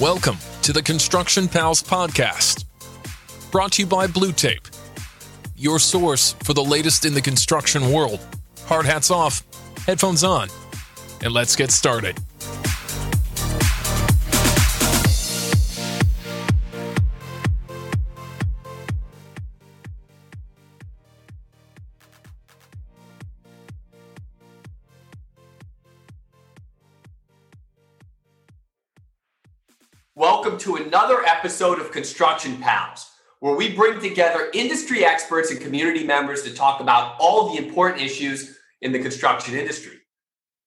Welcome to the Construction Pals podcast, brought to you by Blue Tape, your source for the latest in the construction world. Hard hats off, headphones on, and let's get started. Episode of Construction Pals, where we bring together industry experts and community members to talk about all the important issues in the construction industry.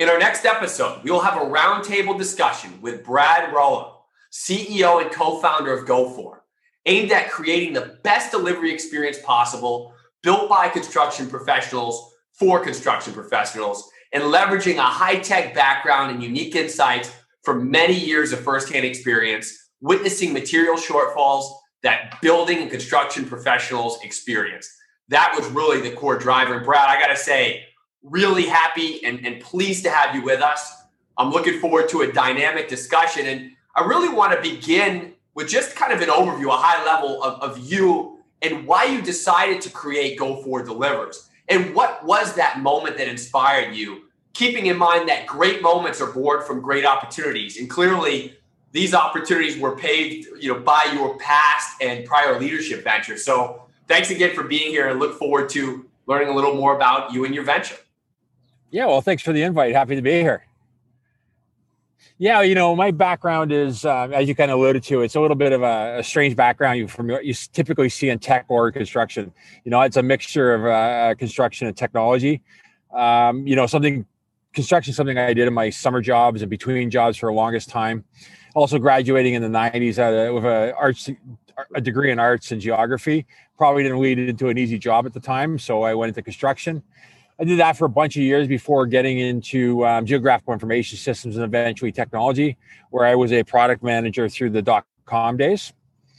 In our next episode, we will have a roundtable discussion with Brad Rollo, CEO and co founder of GoFor, aimed at creating the best delivery experience possible, built by construction professionals for construction professionals, and leveraging a high tech background and unique insights from many years of firsthand experience witnessing material shortfalls that building and construction professionals experience. That was really the core driver. Brad, I got to say, really happy and, and pleased to have you with us. I'm looking forward to a dynamic discussion. And I really want to begin with just kind of an overview, a high level of, of you and why you decided to create GoFor Delivers. And what was that moment that inspired you keeping in mind that great moments are born from great opportunities. And clearly, these opportunities were paved, you know, by your past and prior leadership ventures. So thanks again for being here and look forward to learning a little more about you and your venture. Yeah, well, thanks for the invite. Happy to be here. Yeah, you know, my background is, uh, as you kind of alluded to, it's a little bit of a, a strange background you, from you typically see in tech or construction. You know, it's a mixture of uh, construction and technology. Um, you know, something construction something I did in my summer jobs and between jobs for the longest time. Also graduating in the 90s a, with a arts a degree in arts and geography. Probably didn't lead into an easy job at the time, so I went into construction. I did that for a bunch of years before getting into um, geographical information systems and eventually technology, where I was a product manager through the dot com days.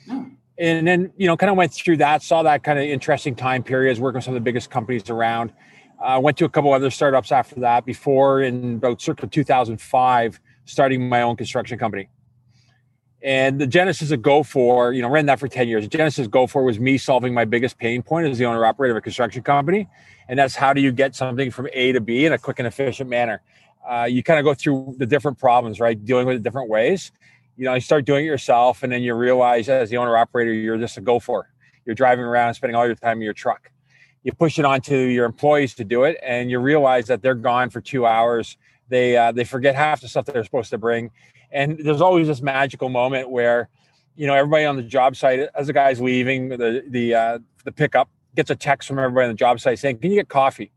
Hmm. And then, you know, kind of went through that, saw that kind of interesting time periods, working with some of the biggest companies around. I uh, went to a couple other startups after that before in about circa 2005, starting my own construction company. And the genesis of GoFor, you know, ran that for 10 years. The genesis of GoFor was me solving my biggest pain point as the owner operator of a construction company. And that's how do you get something from A to B in a quick and efficient manner? Uh, you kind of go through the different problems, right? Dealing with it different ways. You know, you start doing it yourself, and then you realize as the owner operator, you're just a go for. You're driving around, spending all your time in your truck you push it on to your employees to do it and you realize that they're gone for two hours they uh, they forget half the stuff they're supposed to bring. And there's always this magical moment where you know everybody on the job site as the guy's leaving the the uh, the pickup gets a text from everybody on the job site saying can you get coffee?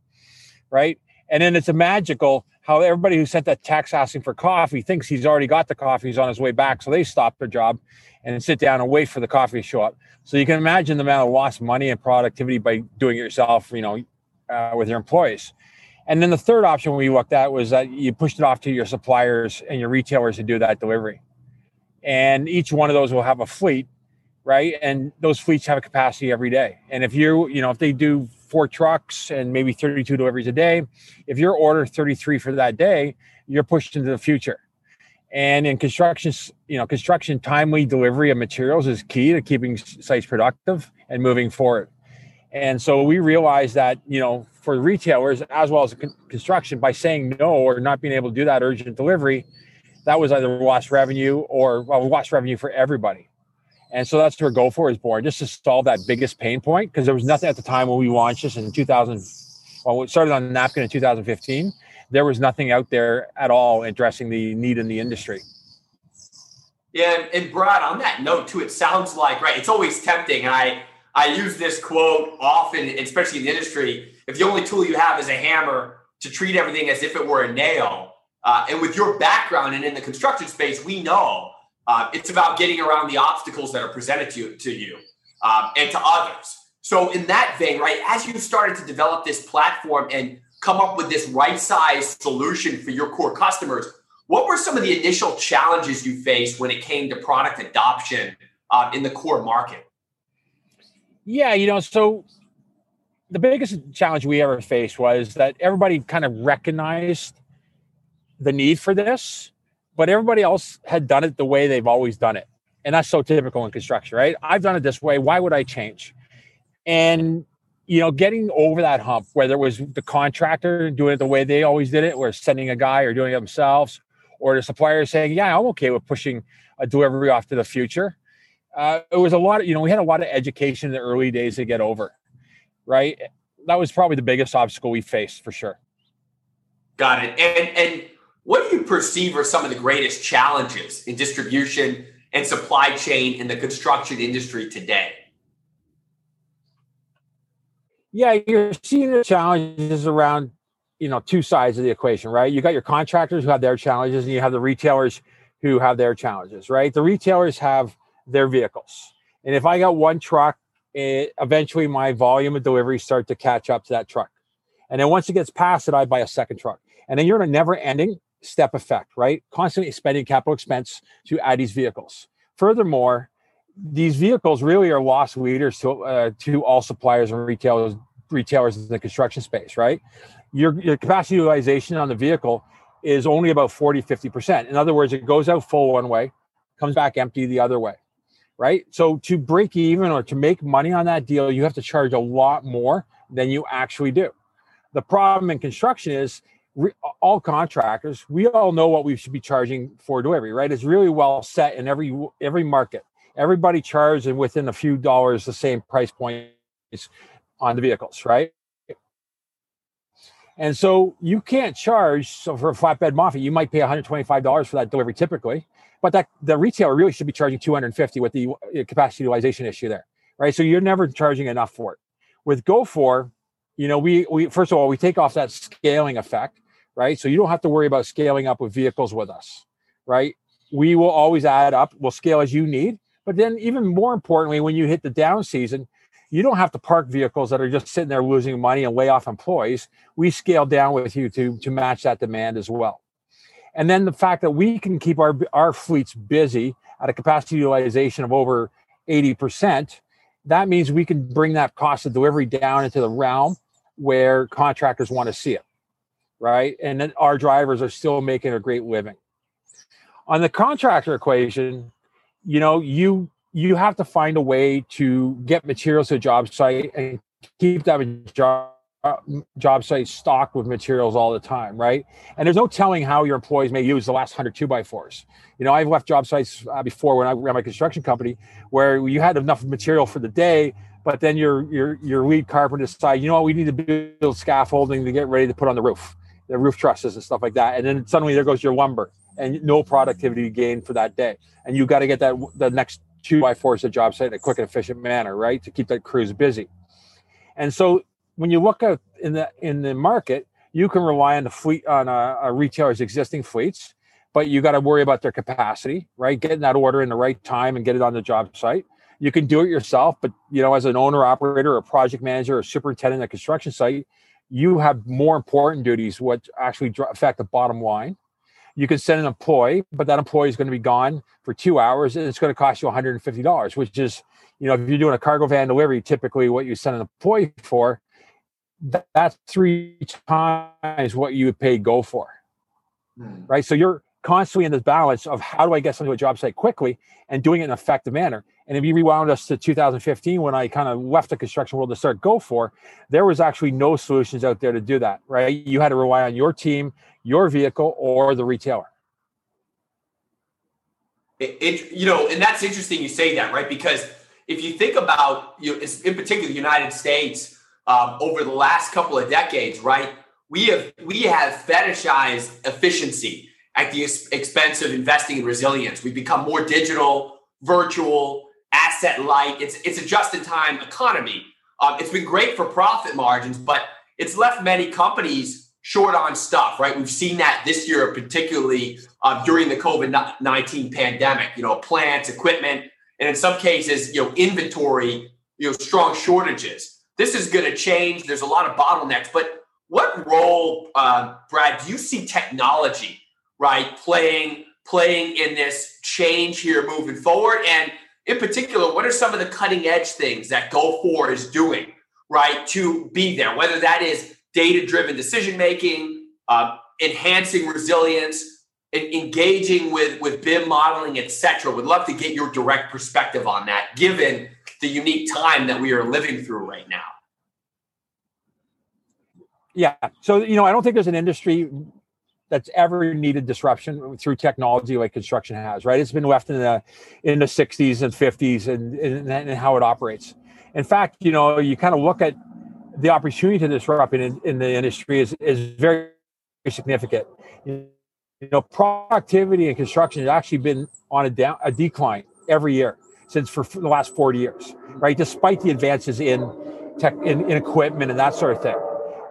Right? And then it's a magical how everybody who sent that text asking for coffee thinks he's already got the coffee he's on his way back so they stop their job and sit down and wait for the coffee to show up. So you can imagine the amount of lost money and productivity by doing it yourself, you know, uh, with your employees. And then the third option we looked at was that you pushed it off to your suppliers and your retailers to do that delivery. And each one of those will have a fleet, right? And those fleets have a capacity every day. And if you, you know, if they do four trucks and maybe 32 deliveries a day, if your order 33 for that day, you're pushed into the future. And in construction, you know, construction timely delivery of materials is key to keeping sites productive and moving forward. And so we realized that, you know, for retailers as well as construction, by saying no or not being able to do that urgent delivery, that was either lost revenue or well, lost revenue for everybody. And so that's where GoFor is born, just to solve that biggest pain point. Because there was nothing at the time when we launched this in 2000. Well, we started on Napkin in 2015 there was nothing out there at all addressing the need in the industry. Yeah, and Brad, on that note too, it sounds like right. It's always tempting, I I use this quote often, especially in the industry. If the only tool you have is a hammer to treat everything as if it were a nail, uh, and with your background and in the construction space, we know uh, it's about getting around the obstacles that are presented to, to you um, and to others. So, in that vein, right, as you started to develop this platform and come up with this right size solution for your core customers. What were some of the initial challenges you faced when it came to product adoption uh, in the core market? Yeah, you know, so the biggest challenge we ever faced was that everybody kind of recognized the need for this, but everybody else had done it the way they've always done it. And that's so typical in construction, right? I've done it this way. Why would I change? And you know, getting over that hump, whether it was the contractor doing it the way they always did it, or sending a guy or doing it themselves, or the supplier saying, "Yeah, I'm okay with pushing a delivery off to the future." Uh, it was a lot of, you know, we had a lot of education in the early days to get over, right? That was probably the biggest obstacle we faced for sure. Got it. And and what do you perceive are some of the greatest challenges in distribution and supply chain in the construction industry today? Yeah, you're seeing the challenges around, you know, two sides of the equation, right? You got your contractors who have their challenges, and you have the retailers who have their challenges, right? The retailers have their vehicles, and if I got one truck, it, eventually my volume of deliveries start to catch up to that truck, and then once it gets past it, I buy a second truck, and then you're in a never-ending step effect, right? Constantly spending capital expense to add these vehicles. Furthermore, these vehicles really are lost leaders to uh, to all suppliers and retailers retailers in the construction space, right? Your, your capacity utilization on the vehicle is only about 40, 50%. In other words, it goes out full one way, comes back empty the other way, right? So to break even or to make money on that deal, you have to charge a lot more than you actually do. The problem in construction is re, all contractors, we all know what we should be charging for delivery, right? It's really well set in every every market everybody charged and within a few dollars the same price points on the vehicles, right? And so you can't charge so for a flatbed Moffett, you might pay $125 for that delivery typically, but that the retailer really should be charging 250 with the uh, capacity utilization issue there, right? So you're never charging enough for it. With GoFor, you know, we we first of all we take off that scaling effect, right? So you don't have to worry about scaling up with vehicles with us, right? We will always add up. We'll scale as you need, but then, even more importantly, when you hit the down season, you don't have to park vehicles that are just sitting there losing money and lay off employees. We scale down with you to, to match that demand as well. And then the fact that we can keep our, our fleets busy at a capacity utilization of over 80%, that means we can bring that cost of delivery down into the realm where contractors want to see it, right? And then our drivers are still making a great living. On the contractor equation, you know you you have to find a way to get materials to a job site and keep that job job sites stocked with materials all the time, right? And there's no telling how your employees may use the last 100 two by fours. You know, I've left job sites uh, before when I ran my construction company where you had enough material for the day, but then your your your lead carpenter decide, you know what, we need to build scaffolding to get ready to put on the roof, the roof trusses and stuff like that. And then suddenly there goes your lumber and no productivity gain for that day. And you got to get that the next two by fours of job site in a quick and efficient manner, right, to keep that crews busy. And so when you look at in the in the market, you can rely on the fleet on a, a retailer's existing fleets, but you got to worry about their capacity, right? Getting that order in the right time and get it on the job site. You can do it yourself, but you know, as an owner operator, a project manager, or superintendent at a construction site, you have more important duties what actually affect the bottom line you can send an employee, but that employee is going to be gone for two hours and it's going to cost you $150, which is, you know, if you're doing a cargo van delivery, typically what you send an employee for, that's three times what you would pay go for. Hmm. Right. So you're constantly in this balance of how do I get something to a job site quickly and doing it in an effective manner. And if you rewound us to 2015, when I kind of left the construction world to start GoFor, there was actually no solutions out there to do that, right? You had to rely on your team, your vehicle, or the retailer. It, it you know, and that's interesting you say that, right? Because if you think about, you know, in particular, the United States um, over the last couple of decades, right? We have we have fetishized efficiency at the expense of investing in resilience. We've become more digital, virtual, asset light. It's it's a just in time economy. Um, it's been great for profit margins, but it's left many companies short on stuff. Right? We've seen that this year, particularly uh, during the COVID nineteen pandemic. You know, plants, equipment, and in some cases, you know, inventory. You know, strong shortages. This is going to change. There's a lot of bottlenecks, but what role, uh, Brad, do you see technology right playing playing in this change here moving forward and in particular, what are some of the cutting edge things that GoFor is doing, right, to be there? Whether that is data driven decision making, uh, enhancing resilience, engaging with with BIM modeling, etc. Would love to get your direct perspective on that, given the unique time that we are living through right now. Yeah. So you know, I don't think there's an industry that's ever needed disruption through technology like construction has. Right? It's been left in the in the 60s and 50s and, and, and how it operates. In fact, you know, you kind of look at the opportunity to disrupt in, in the industry is is very significant. You know, productivity in construction has actually been on a down a decline every year since for, the last 40 years, right? Despite the advances in tech in, in equipment and that sort of thing,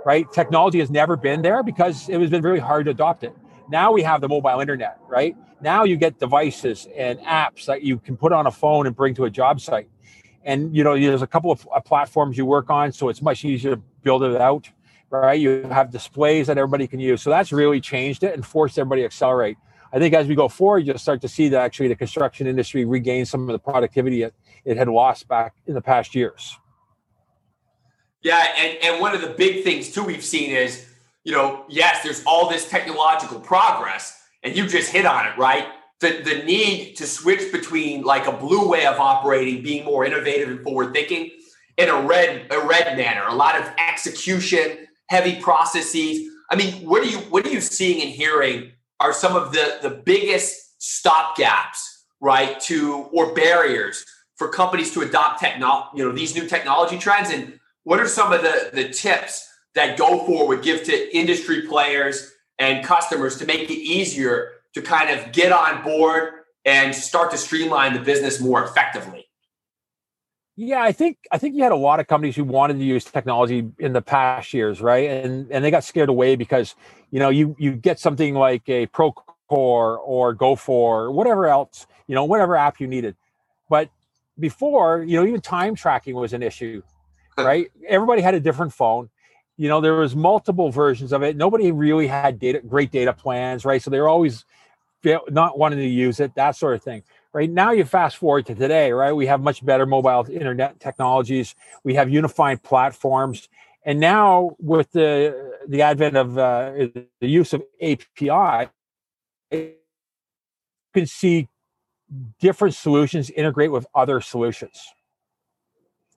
right? Technology has never been there because it has been very hard to adopt it. Now we have the mobile internet, right? Now you get devices and apps that you can put on a phone and bring to a job site and you know there's a couple of uh, platforms you work on so it's much easier to build it out right you have displays that everybody can use so that's really changed it and forced everybody to accelerate i think as we go forward you'll start to see that actually the construction industry regain some of the productivity it, it had lost back in the past years. Yeah and, and one of the big things too we've seen is you know yes there's all this technological progress and you just hit on it right? The, the need to switch between like a blue way of operating, being more innovative and forward thinking, and a red a red manner, a lot of execution, heavy processes. I mean, what are you what are you seeing and hearing are some of the the biggest stop gaps, right, to or barriers for companies to adopt technology, you know, these new technology trends, and what are some of the the tips that GoFor would give to industry players and customers to make it easier to kind of get on board and start to streamline the business more effectively? Yeah, I think I think you had a lot of companies who wanted to use technology in the past years, right? And and they got scared away because you know you you get something like a Procore or GoFor or whatever else, you know, whatever app you needed. But before, you know, even time tracking was an issue, right? Everybody had a different phone you know there was multiple versions of it nobody really had data great data plans right so they were always not wanting to use it, that sort of thing. Right now, you fast forward to today, right? We have much better mobile internet technologies. We have unified platforms, and now with the the advent of uh, the use of API, you can see different solutions integrate with other solutions.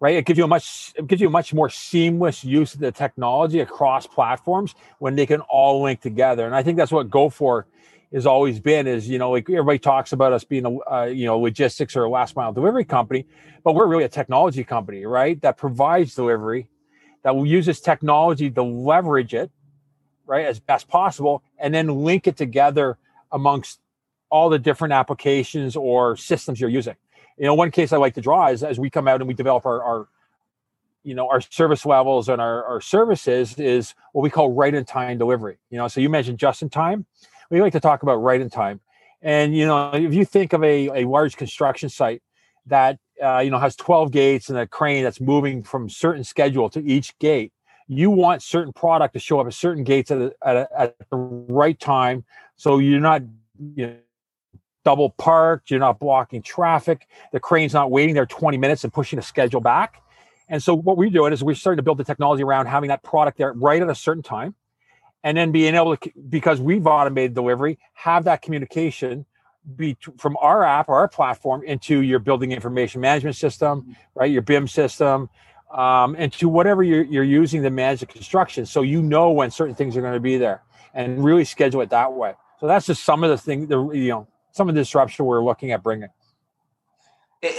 Right, it gives you a much it gives you a much more seamless use of the technology across platforms when they can all link together. And I think that's what GoFor has always been is you know like everybody talks about us being a uh, you know logistics or a last mile delivery company but we're really a technology company right? That provides delivery that will use this technology to leverage it right as best possible and then link it together amongst all the different applications or systems you're using. You know one case i like to draw is as we come out and we develop our, our you know our service levels and our, our services is what we call right in time delivery. You know so you mentioned just in time we like to talk about right in time. And you know, if you think of a, a large construction site that uh, you know has 12 gates and a crane that's moving from certain schedule to each gate, you want certain product to show up at certain gates at, a, at, a, at the right time, so you're not you know double parked, you're not blocking traffic, the crane's not waiting there 20 minutes and pushing the schedule back. And so what we're doing is we're starting to build the technology around having that product there right at a certain time and then being able to because we've automated delivery have that communication be from our app or our platform into your building information management system mm-hmm. right your bim system um, and to whatever you're, you're using to manage the construction so you know when certain things are going to be there and really schedule it that way so that's just some of the things the you know some of the disruption we're looking at bringing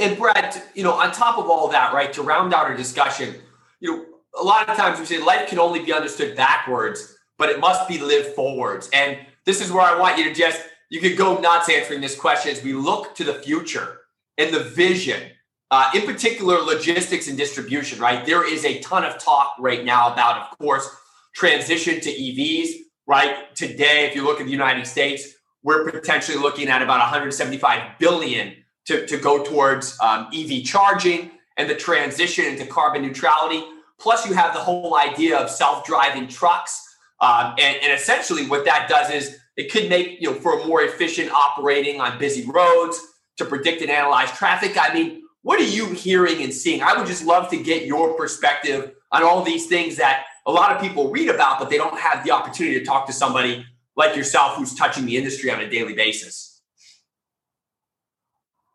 and brad you know on top of all that right to round out our discussion you know a lot of times we say life can only be understood backwards but it must be lived forwards. And this is where I want you to just, you could go nuts answering this question as we look to the future and the vision, uh, in particular, logistics and distribution, right? There is a ton of talk right now about, of course, transition to EVs, right? Today, if you look at the United States, we're potentially looking at about 175 billion to, to go towards um, EV charging and the transition into carbon neutrality. Plus, you have the whole idea of self-driving trucks um, and, and essentially, what that does is it could make you know for a more efficient operating on busy roads to predict and analyze traffic. I mean, what are you hearing and seeing? I would just love to get your perspective on all these things that a lot of people read about, but they don't have the opportunity to talk to somebody like yourself who's touching the industry on a daily basis?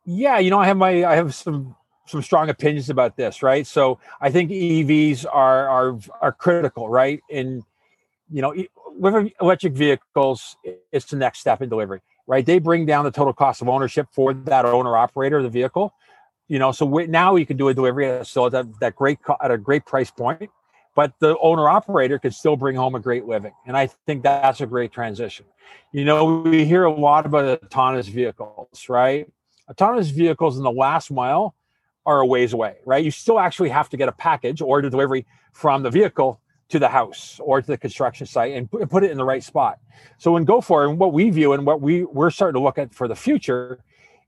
Yeah, you know, I have my I have some some strong opinions about this, right? So I think EVs are are are critical, right? And you know, with electric vehicles, it's the next step in delivery, right? They bring down the total cost of ownership for that owner operator of the vehicle. You know, so we, now you can do a delivery so that, that great at a great price point, but the owner operator can still bring home a great living, and I think that's a great transition. You know, we hear a lot about autonomous vehicles, right? Autonomous vehicles in the last mile are a ways away, right? You still actually have to get a package or the delivery from the vehicle to the house or to the construction site and put it in the right spot. So in GoFor and what we view and what we we're starting to look at for the future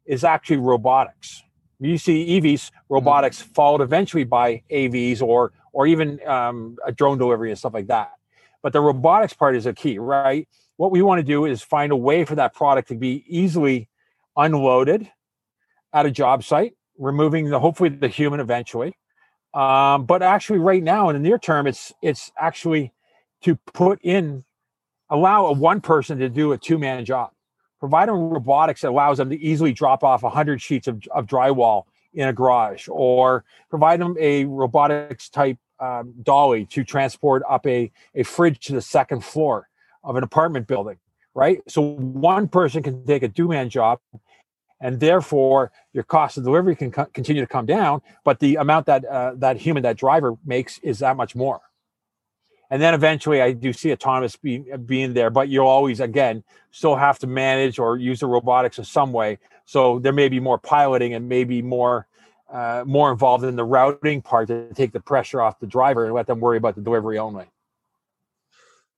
is actually robotics. You see EVs, mm-hmm. robotics mm-hmm. followed eventually by AVs or or even um, a drone delivery and stuff like that. But the robotics part is a key, right? What we want to do is find a way for that product to be easily unloaded at a job site removing the hopefully the human eventually. Um, but actually, right now in the near term, it's it's actually to put in allow a one person to do a two man job. Provide them robotics that allows them to easily drop off 100 sheets of, of drywall in a garage, or provide them a robotics type um, dolly to transport up a, a fridge to the second floor of an apartment building, right? So one person can take a two man job and therefore your cost of delivery can co- continue to come down but the amount that uh, that human that driver makes is that much more. And then eventually i do see autonomous being being there but you'll always again still have to manage or use the robotics in some way. So there may be more piloting and maybe more uh, more involved in the routing part to take the pressure off the driver and let them worry about the delivery only.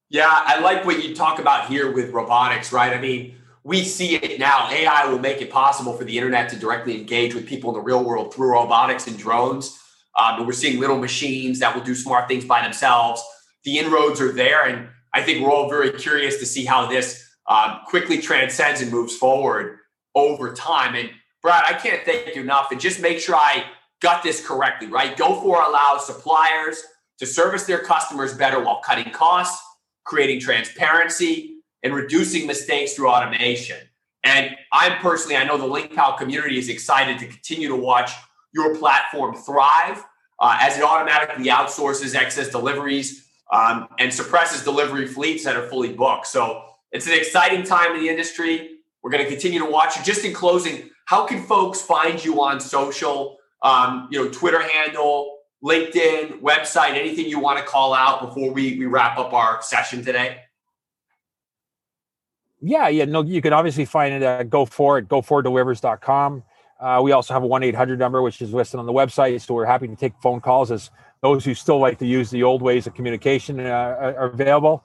Yeah i like what you talk about here with robotics right? I mean we see it now. AI will make it possible for the internet to directly engage with people in the real world through robotics and drones. Um, we're seeing little machines that will do smart things by themselves. The inroads are there. And I think we're all very curious to see how this um, quickly transcends and moves forward over time. And Brad, I can't thank you enough. And just make sure I got this correctly, right? GoFor allows suppliers to service their customers better while cutting costs, creating transparency, and reducing mistakes through automation. And I'm personally, I know the LinkPal community is excited to continue to watch your platform thrive uh, as it automatically outsources excess deliveries um, and suppresses delivery fleets that are fully booked. So it's an exciting time in the industry. We're going to continue to watch it. Just in closing, how can folks find you on social? Um, you know, Twitter handle, LinkedIn, website, anything you want to call out before we, we wrap up our session today? Yeah, yeah, no, you can obviously find it at GoFor at gofordelivers.com. Uh, we also have a 1 800 number, which is listed on the website. So we're happy to take phone calls as those who still like to use the old ways of communication uh, are available.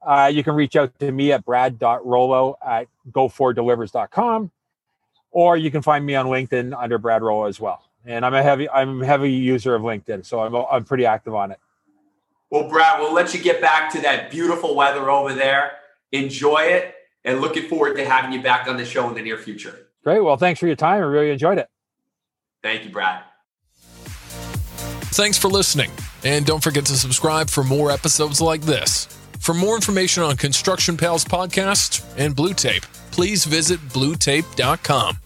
Uh, you can reach out to me at brad.rollo at gofordelivers.com, or you can find me on LinkedIn under Brad Rollo as well. And I'm a heavy, I'm a heavy user of LinkedIn, so I'm, I'm pretty active on it. Well, Brad, we'll let you get back to that beautiful weather over there. Enjoy it and looking forward to having you back on the show in the near future. Great. Well, thanks for your time. I really enjoyed it. Thank you, Brad. Thanks for listening. And don't forget to subscribe for more episodes like this. For more information on Construction Pals podcast and Blue Tape, please visit bluetape.com.